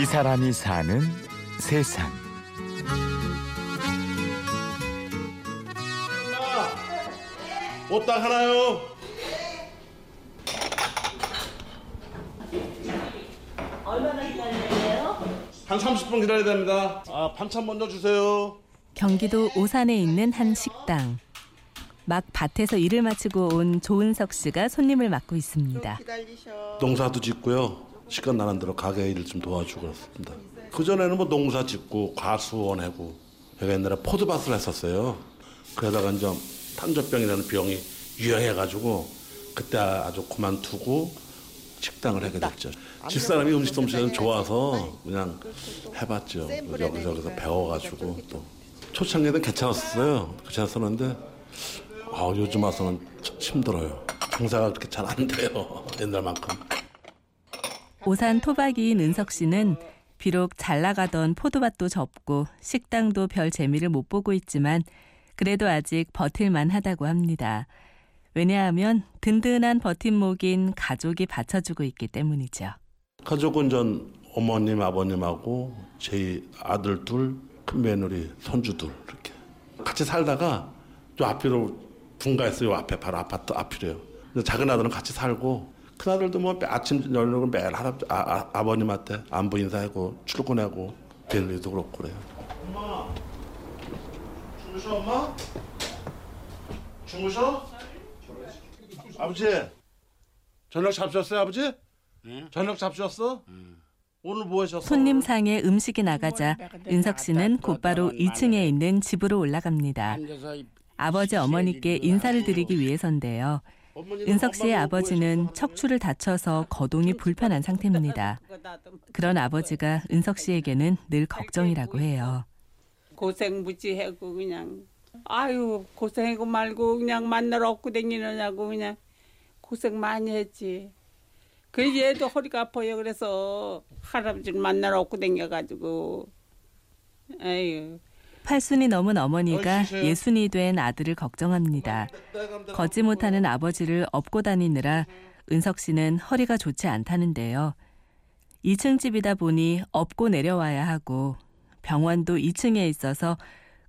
이 사람이 사는 세상. 옷 딱 하나요? 얼마나 기다려요? 한 30분 기다려야 됩니다. 아, 반찬 먼저 주세요. 경기도 오산에 있는 한 식당. 막 밭에서 일을 마치고 온 조은석 씨가 손님을 맡고 있습니다. 농사도 짓고요. 시간 나는 대로 가게 일을 좀 도와주고 그렇습니다. 그전에는 뭐 농사 짓고 과수원 하고 제가 옛날에 포도밭을 했었어요. 그러다가 이제 탄저병이라는 병이 유행해가지고 그때 아주 그만두고 식당을 하게 됐죠. 집사람이 음식 솜씨가 좋아서 그냥 해봤죠. 여기저기서 배워가지고 또 초창기에는 괜찮았어요. 괜찮았었는데 아, 요즘 와서는 참 힘들어요. 장사가 그렇게 잘 안 돼요. 옛날만큼. 오산 토박이인 은석 씨는 비록 잘 나가던 포도밭도 접고 식당도 별 재미를 못 보고 있지만 그래도 아직 버틸만 하다고 합니다. 왜냐하면 든든한 버팀목인 가족이 받쳐주고 있기 때문이죠. 가족은 전 어머님, 아버님하고 제 아들 둘, 큰 며느리, 손주 둘 이렇게 같이 살다가 저 앞으로 분가했어요. 앞에 바로 아파트 앞이래요. 작은 아들은 같이 살고 큰 아들도 뭐 아침 저녁은 매일 할아버지, 아, 아, 버님한테 안부 인사하고 출근하고 며느리도 그렇고 그래요. 엄마 주무셔 엄마? 주무셔? 아버지 저녁 잡수셨어요 아버지? 저녁 잡수셨어? 오늘 뭐 하셨어? 손님 상에 음식이 나가자 은석 씨는 곧바로 2층에 있는 집으로 올라갑니다. 아버지 어머니께 인사를 드리기 위해서인데요. 은석 씨의 아버지는 척추를 다쳐서 거동이 불편한 상태입니다. 그런 아버지가 은석 씨에게는 늘 걱정이라고 해요. 고생 무지하고 그냥 아유 고생하고 말고 그냥 만나러 얻고 다니느냐고 그냥 고생 많이 했지. 그 얘도 허리가 아파요. 그래서 할아버지를 만나러 얻고 다녀가지고 아유 팔순이 넘은 어머니가 예순이 된 아들을 걱정합니다. 걷지 못하는 아버지를 업고 다니느라 은석 씨는 허리가 좋지 않다는데요. 2층 집이다 보니 업고 내려와야 하고 병원도 2층에 있어서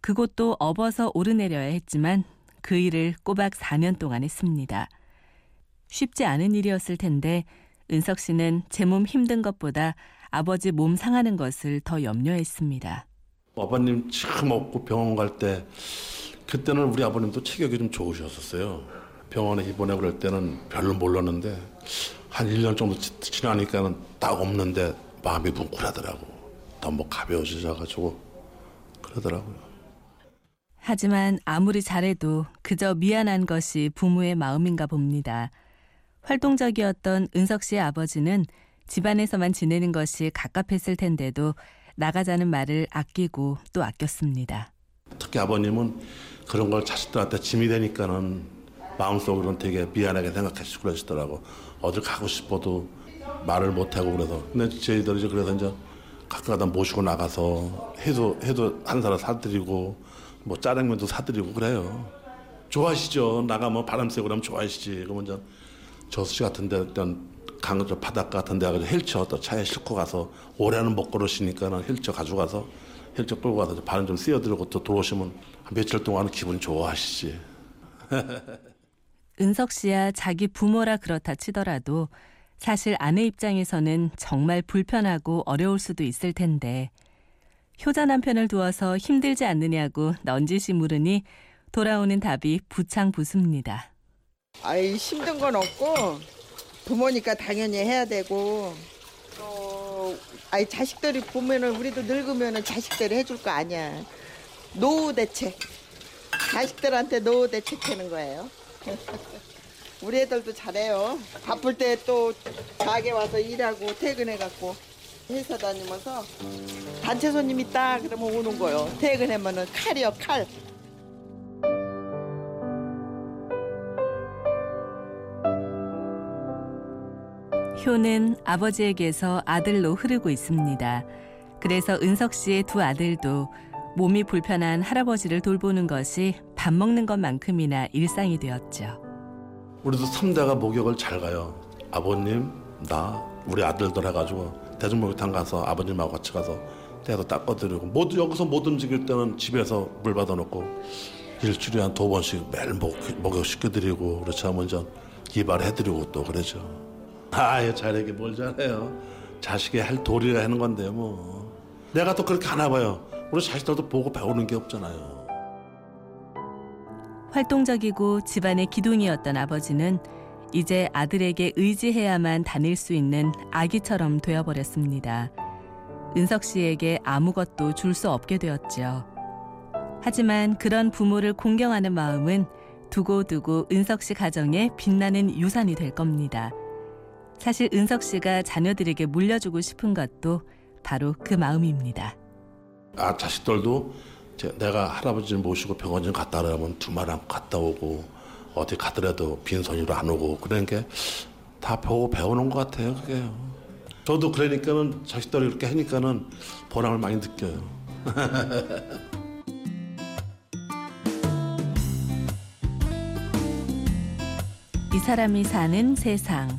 그곳도 업어서 오르내려야 했지만 그 일을 꼬박 4년 동안 했습니다. 쉽지 않은 일이었을 텐데 은석 씨는 제 몸 힘든 것보다 아버지 몸 상하는 것을 더 염려했습니다. 아버님 처음 없고 병원 갈 때 그때는 우리 아버님도 체격이 좀 좋으셨었어요. 병원에 입원해 그럴 때는 별로 몰랐는데 한 1년 정도 지- 지나니까는 딱 없는데 마음이 뭉클하더라고. 너무 가벼워지셔가지고 그러더라고요. 하지만 아무리 잘해도 그저 미안한 것이 부모의 마음인가 봅니다. 활동적이었던 은석 씨의 아버지는 집안에서만 지내는 것이 갑갑했을 텐데도 나가자는 말을 아끼고 또 아꼈습니다. 특히 아버님은 그런 걸 자식들한테 짐이 되니까는 마음속으로는 되게 미안하게 생각하시고 그러시더라고. 어딜 가고 싶어도 말을 못하고 그래서. 근데 저희들이 그래서 이제 가끔가다 모시고 나가서 해도, 해도 한 사람 사드리고 뭐 짜장면도 사드리고 그래요. 좋아하시죠. 나가면 바람 쐬고 그러면 좋아하시지. 그러면 이제 저수지 같은 데 강, 저 바닷가 같은 데 가서 헬쳐 또 차에 싣고 가서 오래는 못 걸으시니까는 헬쳐 가져가서 헬쳐 끌고 가서 발은 좀 씌워드리고 또 들어오시면 한 며칠 동안은 기분 좋아하시지. 은석 씨야 자기 부모라 그렇다 치더라도 사실 아내 입장에서는 정말 불편하고 어려울 수도 있을 텐데 효자 남편을 두어서 힘들지 않느냐고 넌지시 물으니 돌아오는 답이 부창부수입니다. 아이 힘든 건 없고 부모니까 당연히 해야 되고. 또 아이 자식들이 보면은 우리도 늙으면은 자식들이 해줄 거 아니야. 노후 대책. 자식들한테 노후 대책 하는 거예요. 우리 애들도 잘해요. 바쁠 때 또 가게 와서 일하고 퇴근해 갖고 회사 다니면서 단체 손님 있다 그러면 오는 거요. 퇴근하면은 칼이요 칼 효는 아버지에게서 아들로 흐르고 있습니다. 그래서 은석 씨의 두 아들도 몸이 불편한 할아버지를 돌보는 것이 밥 먹는 것만큼이나 일상이 되었죠. 우리도 삼대가 목욕을 잘 가요. 아버님, 나, 우리 아들들 해가지고 대중목욕탕 가서 아버님하고 같이 가서 때도 닦아드리고 못 여기서 못 움직일 때는 집에서 물 받아놓고 일주일에 한 두 번씩 매일 목, 목욕 시켜드리고 그렇지 않으면 전 이발해드리고 또 그러죠. 아유 자식이 뭘 잘해요. 자식이 할 도리가 하는 건데 뭐. 내가 또 그렇게 하나 봐요. 우리 자식들도 보고 배우는 게 없잖아요. 활동적이고 집안의 기둥이었던 아버지는 이제 아들에게 의지해야만 다닐 수 있는 아기처럼 되어버렸습니다. 은석 씨에게 아무것도 줄 수 없게 되었지요. 하지만 그런 부모를 공경하는 마음은 두고두고 은석 씨 가정에 빛나는 유산이 될 겁니다. 사실 은석 씨가 자녀들에게 물려주고 싶은 것도 바로 그 마음입니다. 아 자식들도 제- 내가 할아버지 모시고 병원 좀 갔다 오라면 두말안 갔다 오고 어디 가더라도 빈손으로 안 오고 게다 보고 배우는 것 같아요 그게요. 저도 그러니까는 자식들이 이렇게 하니까는 보람을 많이 느껴요. 이 사람이 사는 세상.